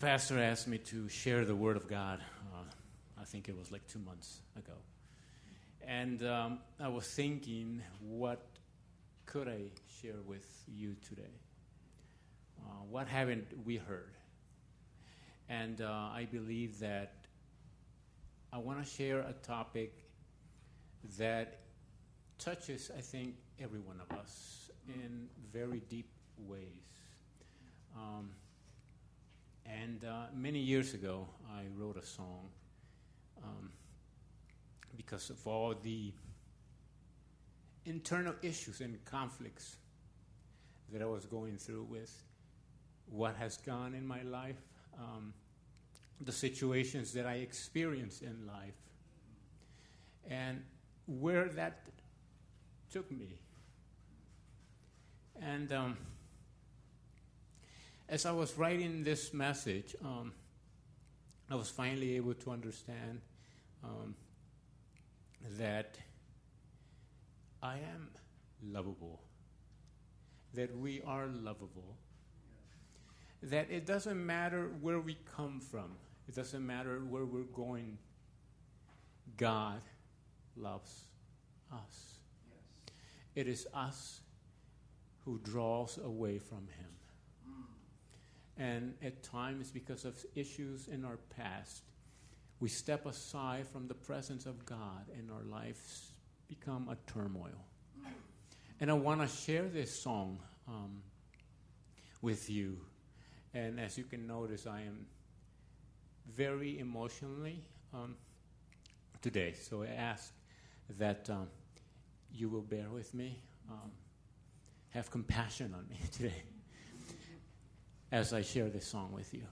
pastor asked me to share the Word of God. Uh, I think it was like two months ago. And um, I was thinking, what could I share with you today? Uh, what haven't we heard? And uh, I believe that I want to share a topic that touches, I think, every one of us in very deep ways. Um, and uh, many years ago, I wrote a song um, because of all the internal issues and conflicts that I was going through with what has gone in my life, um, the situations that I experienced in life, and where that took me. And um, as I was writing this message, um, I was finally able to understand um, that I am lovable, that we are lovable, that it doesn't matter where we come from, it doesn't matter where we're going, God loves us. Yes. It is us who draws away from Him. And at times, because of issues in our past, we step aside from the presence of God and our lives become a turmoil. And I want to share this song um, with you. And as you can notice, I am very emotionally um, today. So I ask that um, you will bear with me, um, have compassion on me today as I share this song with you.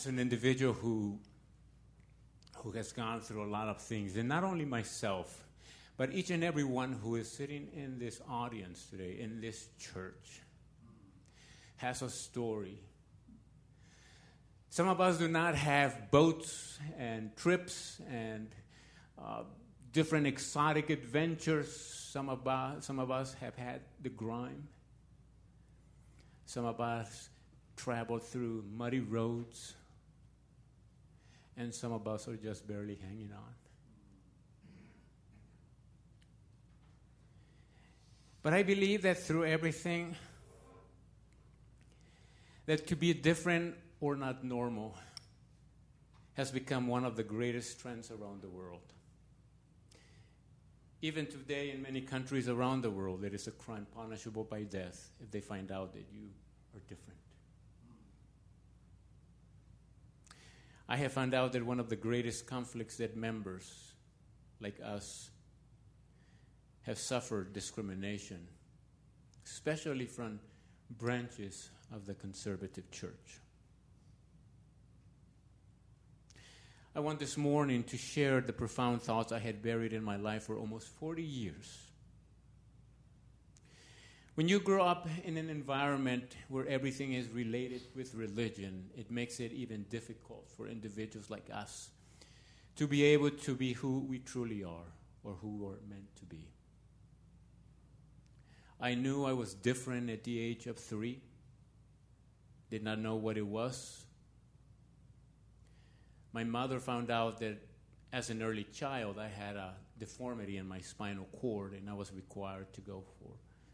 As an individual who, who has gone through a lot of things, and not only myself, but each and every one who is sitting in this audience today, in this church, has a story. Some of us do not have boats and trips and uh, different exotic adventures. Some of, us, some of us have had the grime. Some of us traveled through muddy roads. And some of us are just barely hanging on. But I believe that through everything, that to be different or not normal has become one of the greatest trends around the world. Even today, in many countries around the world, it is a crime punishable by death if they find out that you are different. I have found out that one of the greatest conflicts that members like us have suffered discrimination, especially from branches of the conservative church. I want this morning to share the profound thoughts I had buried in my life for almost 40 years. When you grow up in an environment where everything is related with religion, it makes it even difficult for individuals like us to be able to be who we truly are or who we're meant to be. I knew I was different at the age of three, did not know what it was, my mother found out that as an early child, I had a deformity in my spinal cord, and I was required to go for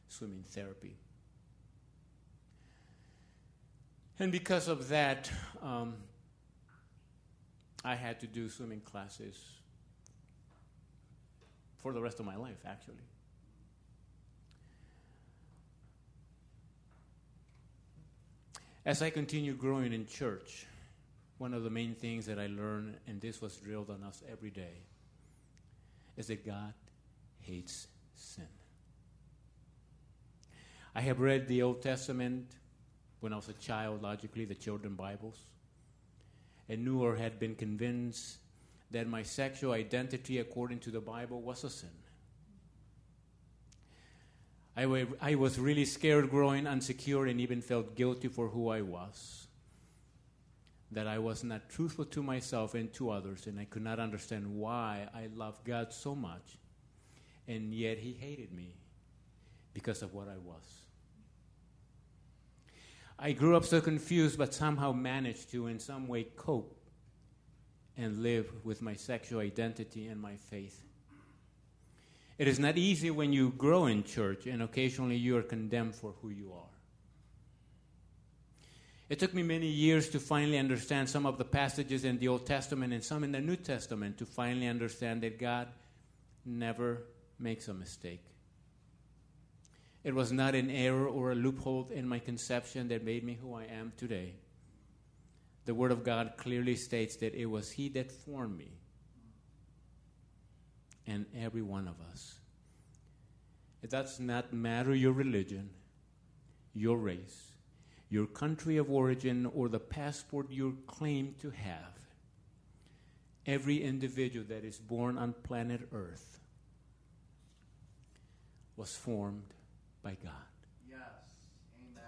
swimming therapy. And because of that, um, I had to do swimming classes for the rest of my life, actually. As I continued growing in church, one of the main things that I learned, and this was drilled on us every day, is that God hates sin. I have read the Old Testament when I was a child, logically, the children Bibles, and knew or had been convinced that my sexual identity, according to the Bible, was a sin. I, was really scared growing, unsecure, and even felt guilty for who I was that I was not truthful to myself and to others, and I could not understand why I loved God so much, and yet He hated me because of what I was. I grew up so confused, but somehow managed to, in some way, cope and live with my sexual identity and my faith. It is not easy when you grow in church and occasionally you are condemned for who you are. It took me many years to finally understand some of the passages in the Old Testament and some in the New Testament to finally understand that God never makes a mistake. It was not an error or a loophole in my conception that made me who I am today. The Word of God clearly states that it was He that formed me and every one of us. It does not matter your religion, your race, your country of origin, or the passport you claim to have. Every individual that is born on planet Earth was formed by God. Yes. Amen.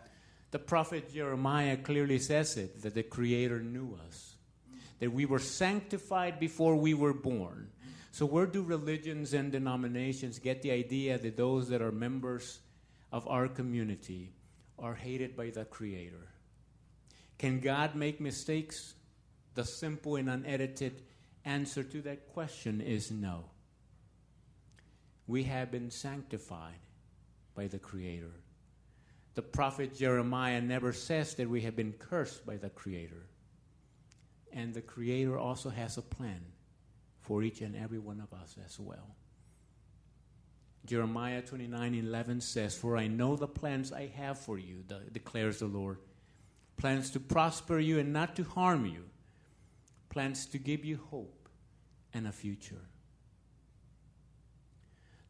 The prophet Jeremiah clearly says it that the Creator knew us, that we were sanctified before we were born. So, where do religions and denominations get the idea that those that are members of our community are hated by the Creator. Can God make mistakes? The simple and unedited answer to that question is no. We have been sanctified by the Creator. The prophet Jeremiah never says that we have been cursed by the Creator. And the Creator also has a plan for each and every one of us as well. Jeremiah 29 11 says, For I know the plans I have for you, declares the Lord. Plans to prosper you and not to harm you, plans to give you hope and a future.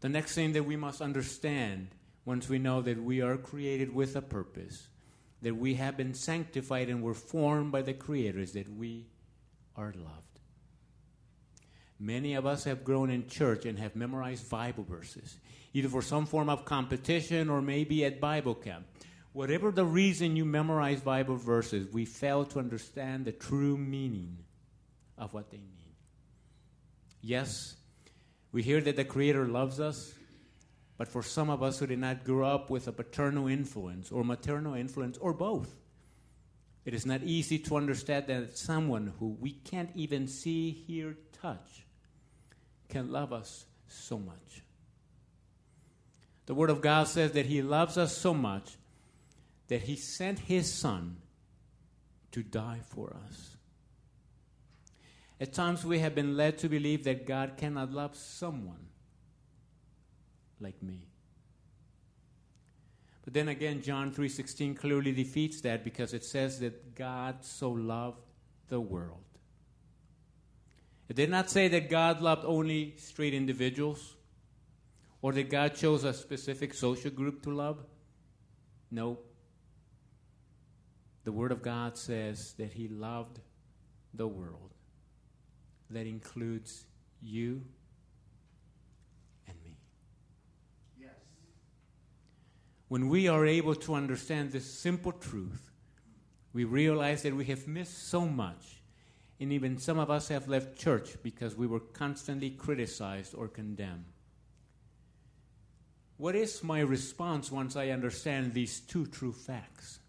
The next thing that we must understand once we know that we are created with a purpose, that we have been sanctified and were formed by the Creator is that we are loved. Many of us have grown in church and have memorized Bible verses, either for some form of competition or maybe at Bible camp. Whatever the reason you memorize Bible verses, we fail to understand the true meaning of what they mean. Yes, we hear that the Creator loves us, but for some of us who did not grow up with a paternal influence or maternal influence or both, it is not easy to understand that someone who we can't even see, hear, touch can love us so much. The Word of God says that He loves us so much that He sent His Son to die for us. At times we have been led to believe that God cannot love someone like me. But then again John 3:16 clearly defeats that because it says that God so loved the world. It did not say that God loved only straight individuals or that God chose a specific social group to love. No. The Word of God says that He loved the world. That includes you and me. Yes. When we are able to understand this simple truth, we realize that we have missed so much. And even some of us have left church because we were constantly criticized or condemned. What is my response once I understand these two true facts?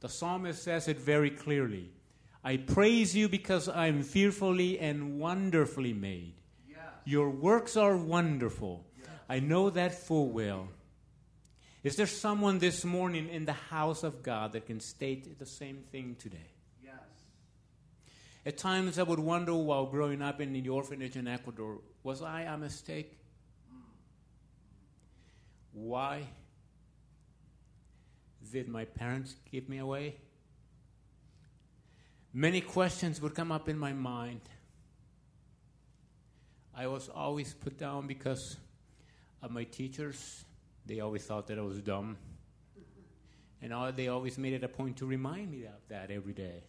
The psalmist says it very clearly I praise you because I'm fearfully and wonderfully made. Yes. Your works are wonderful. I know that full well. Is there someone this morning in the house of God that can state the same thing today? Yes. At times I would wonder while growing up in the orphanage in Ecuador, was I a mistake? Mm. Why did my parents give me away? Many questions would come up in my mind. I was always put down because of my teachers. They always thought that I was dumb. And all, they always made it a point to remind me of that every day.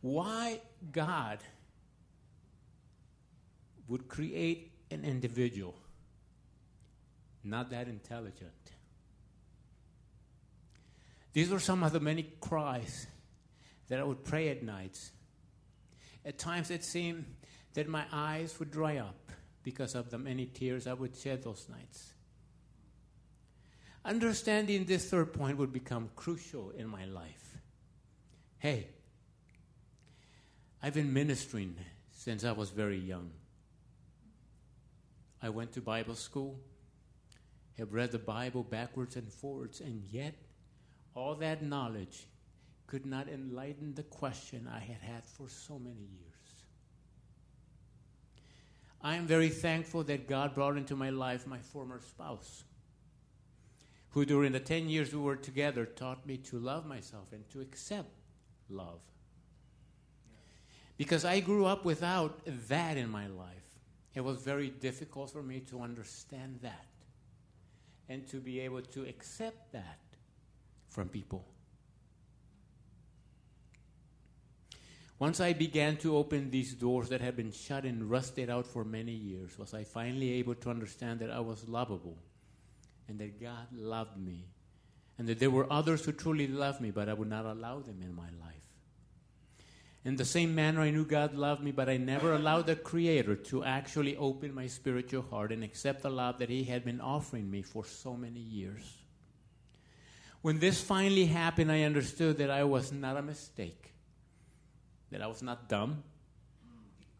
Why God would create an individual not that intelligent. These were some of the many cries that I would pray at nights. At times it seemed that my eyes would dry up because of the many tears I would shed those nights. Understanding this third point would become crucial in my life. Hey, I've been ministering since I was very young. I went to Bible school have read the Bible backwards and forwards, and yet all that knowledge could not enlighten the question I had had for so many years. I am very thankful that God brought into my life my former spouse, who during the 10 years we were together taught me to love myself and to accept love. Because I grew up without that in my life. It was very difficult for me to understand that and to be able to accept that from people. Once I began to open these doors that had been shut and rusted out for many years, was I finally able to understand that I was lovable and that God loved me and that there were others who truly loved me, but I would not allow them in my life. In the same manner, I knew God loved me, but I never allowed the Creator to actually open my spiritual heart and accept the love that He had been offering me for so many years. When this finally happened, I understood that I was not a mistake, that I was not dumb,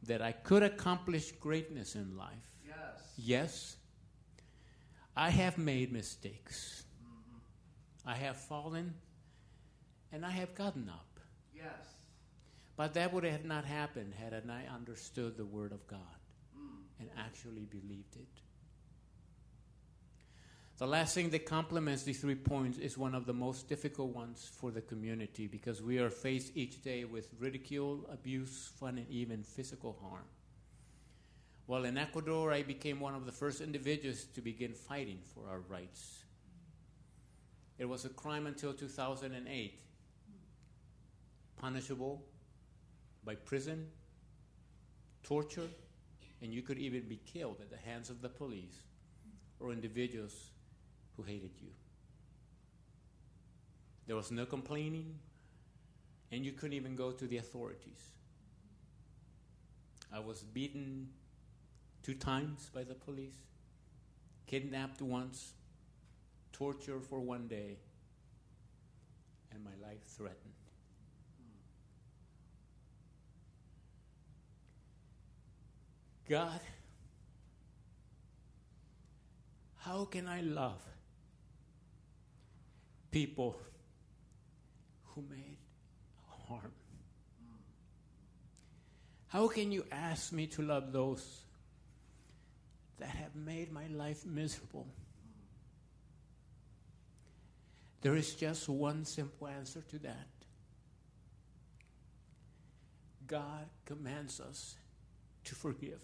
that I could accomplish greatness in life. Yes. Yes, I have made mistakes. I have fallen and I have gotten up. Yes. But that would have not happened had I understood the Word of God mm. and actually believed it. The last thing that complements these three points is one of the most difficult ones for the community because we are faced each day with ridicule, abuse, fun, and even physical harm. While in Ecuador, I became one of the first individuals to begin fighting for our rights. It was a crime until 2008, punishable by prison, torture, and you could even be killed at the hands of the police or individuals who hated you. There was no complaining, and you couldn't even go to the authorities. I was beaten two times by the police, kidnapped once, tortured for one day, and my life threatened. God, how can I love people who made harm? How can you ask me to love those that have made my life miserable? There is just one simple answer to that. God commands us to forgive.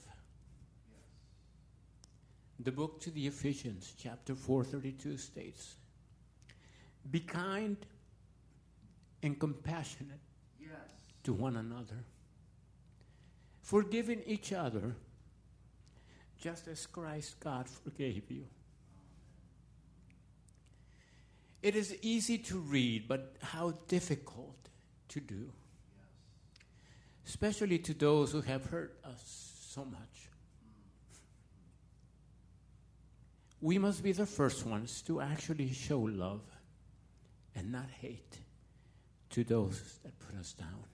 The book to the Ephesians, chapter 432, states Be kind and compassionate Yes. to one another, forgiving each other, just as Christ God forgave you. It is easy to read, but how difficult to do, especially to those who have hurt us so much. We must be the first ones to actually show love and not hate to those that put us down,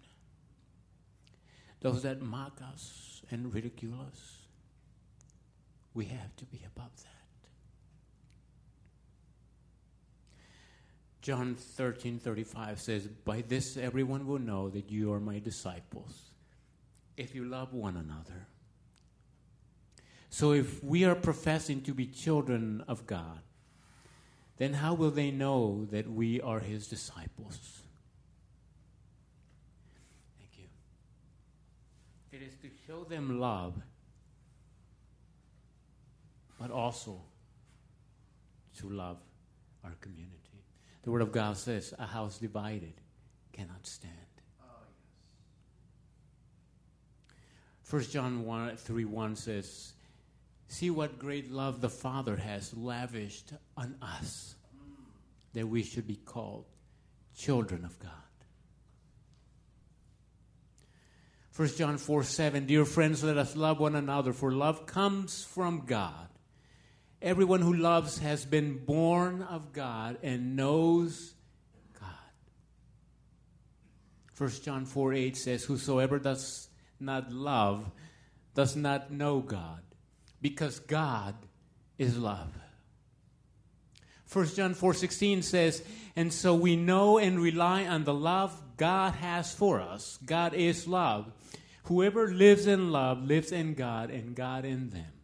those that mock us and ridicule us. We have to be above that. John 13 35 says, By this everyone will know that you are my disciples, if you love one another. So if we are professing to be children of God, then how will they know that we are his disciples? Thank you. It is to show them love, but also to love our community. The Word of God says, A house divided cannot stand. Oh, yes. 1 John 1, 3 1 says, See what great love the Father has lavished on us, mm. that we should be called children of God. 1 John 4 7, Dear friends, let us love one another, for love comes from God. Everyone who loves has been born of God and knows God. 1 John 4 8 says, Whosoever does not love does not know God, because God is love. 1 John 4:16 says, "And so we know and rely on the love God has for us. God is love. Whoever lives in love lives in God and God in them."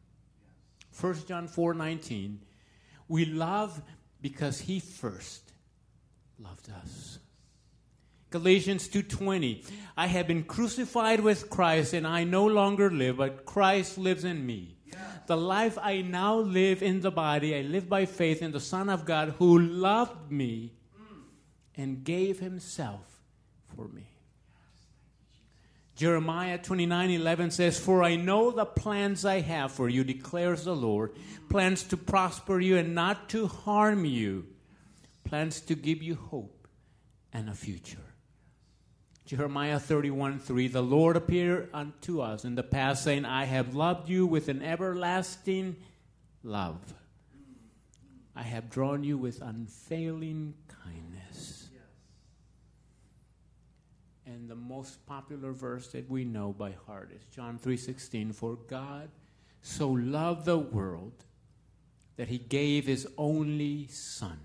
1 John 4:19, "We love because he first loved us." Galatians 2:20 I have been crucified with Christ and I no longer live but Christ lives in me. The life I now live in the body I live by faith in the Son of God who loved me and gave himself for me. Jeremiah 29:11 says, "For I know the plans I have for you," declares the Lord, "plans to prosper you and not to harm you, plans to give you hope and a future." Jeremiah 31 3 The Lord appeared unto us in the past, saying, I have loved you with an everlasting love. I have drawn you with unfailing kindness. Yes. And the most popular verse that we know by heart is John 3:16 For God so loved the world that he gave his only son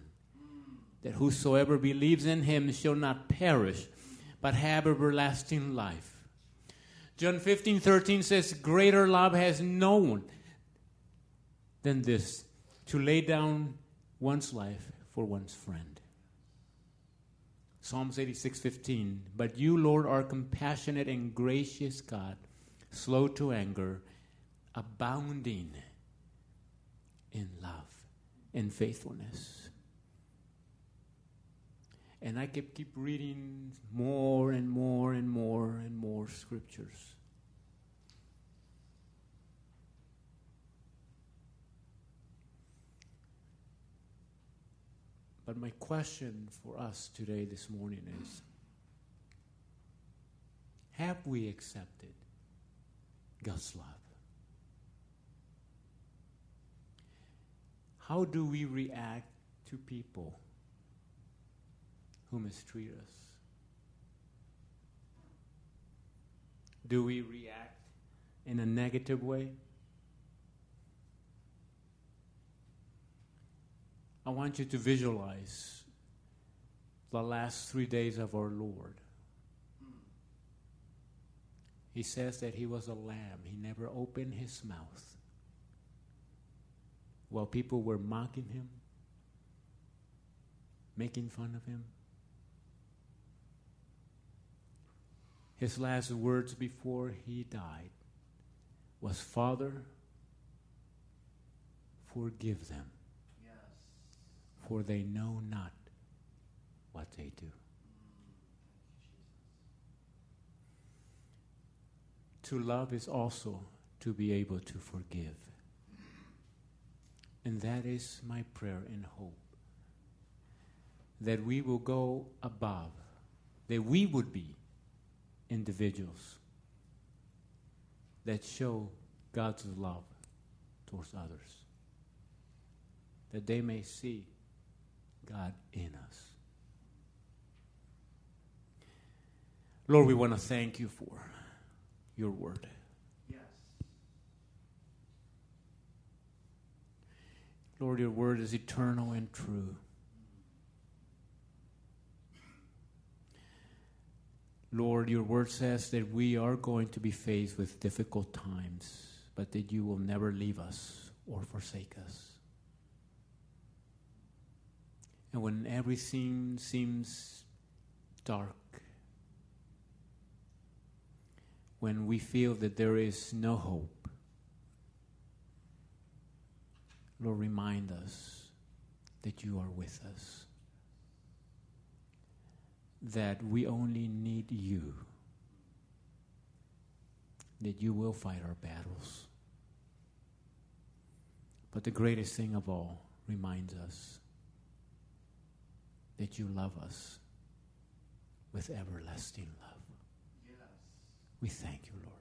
that whosoever believes in him shall not perish but have everlasting life. John 15, 13 says, Greater love has no one than this, to lay down one's life for one's friend. Psalms 86:15, But you, Lord, are compassionate and gracious God, slow to anger, abounding in love and faithfulness. And I kept keep reading more and more and more and more scriptures. But my question for us today, this morning, is Have we accepted God's love? How do we react to people who mistreat us? Do we react in a negative way? I want you to visualize the last three days of our Lord. He says that he was a lamb, he never opened his mouth. While people were mocking him, making fun of him. His last words before he died was, Father, forgive them. For they know not what they do. To love is also to be able to forgive. And that is my prayer and hope. That we will go above, that we would be individuals that show God's love towards others. That they may see God in us. Lord, we want to thank you for your word. Yes. Lord, your word is eternal and true. Lord, your word says that we are going to be faced with difficult times, but that you will never leave us or forsake us. And when everything seems dark, when we feel that there is no hope, Lord, remind us that you are with us, that we only need you, that you will fight our battles. But the greatest thing of all reminds us that you love us with everlasting love. Yes. We thank you, Lord.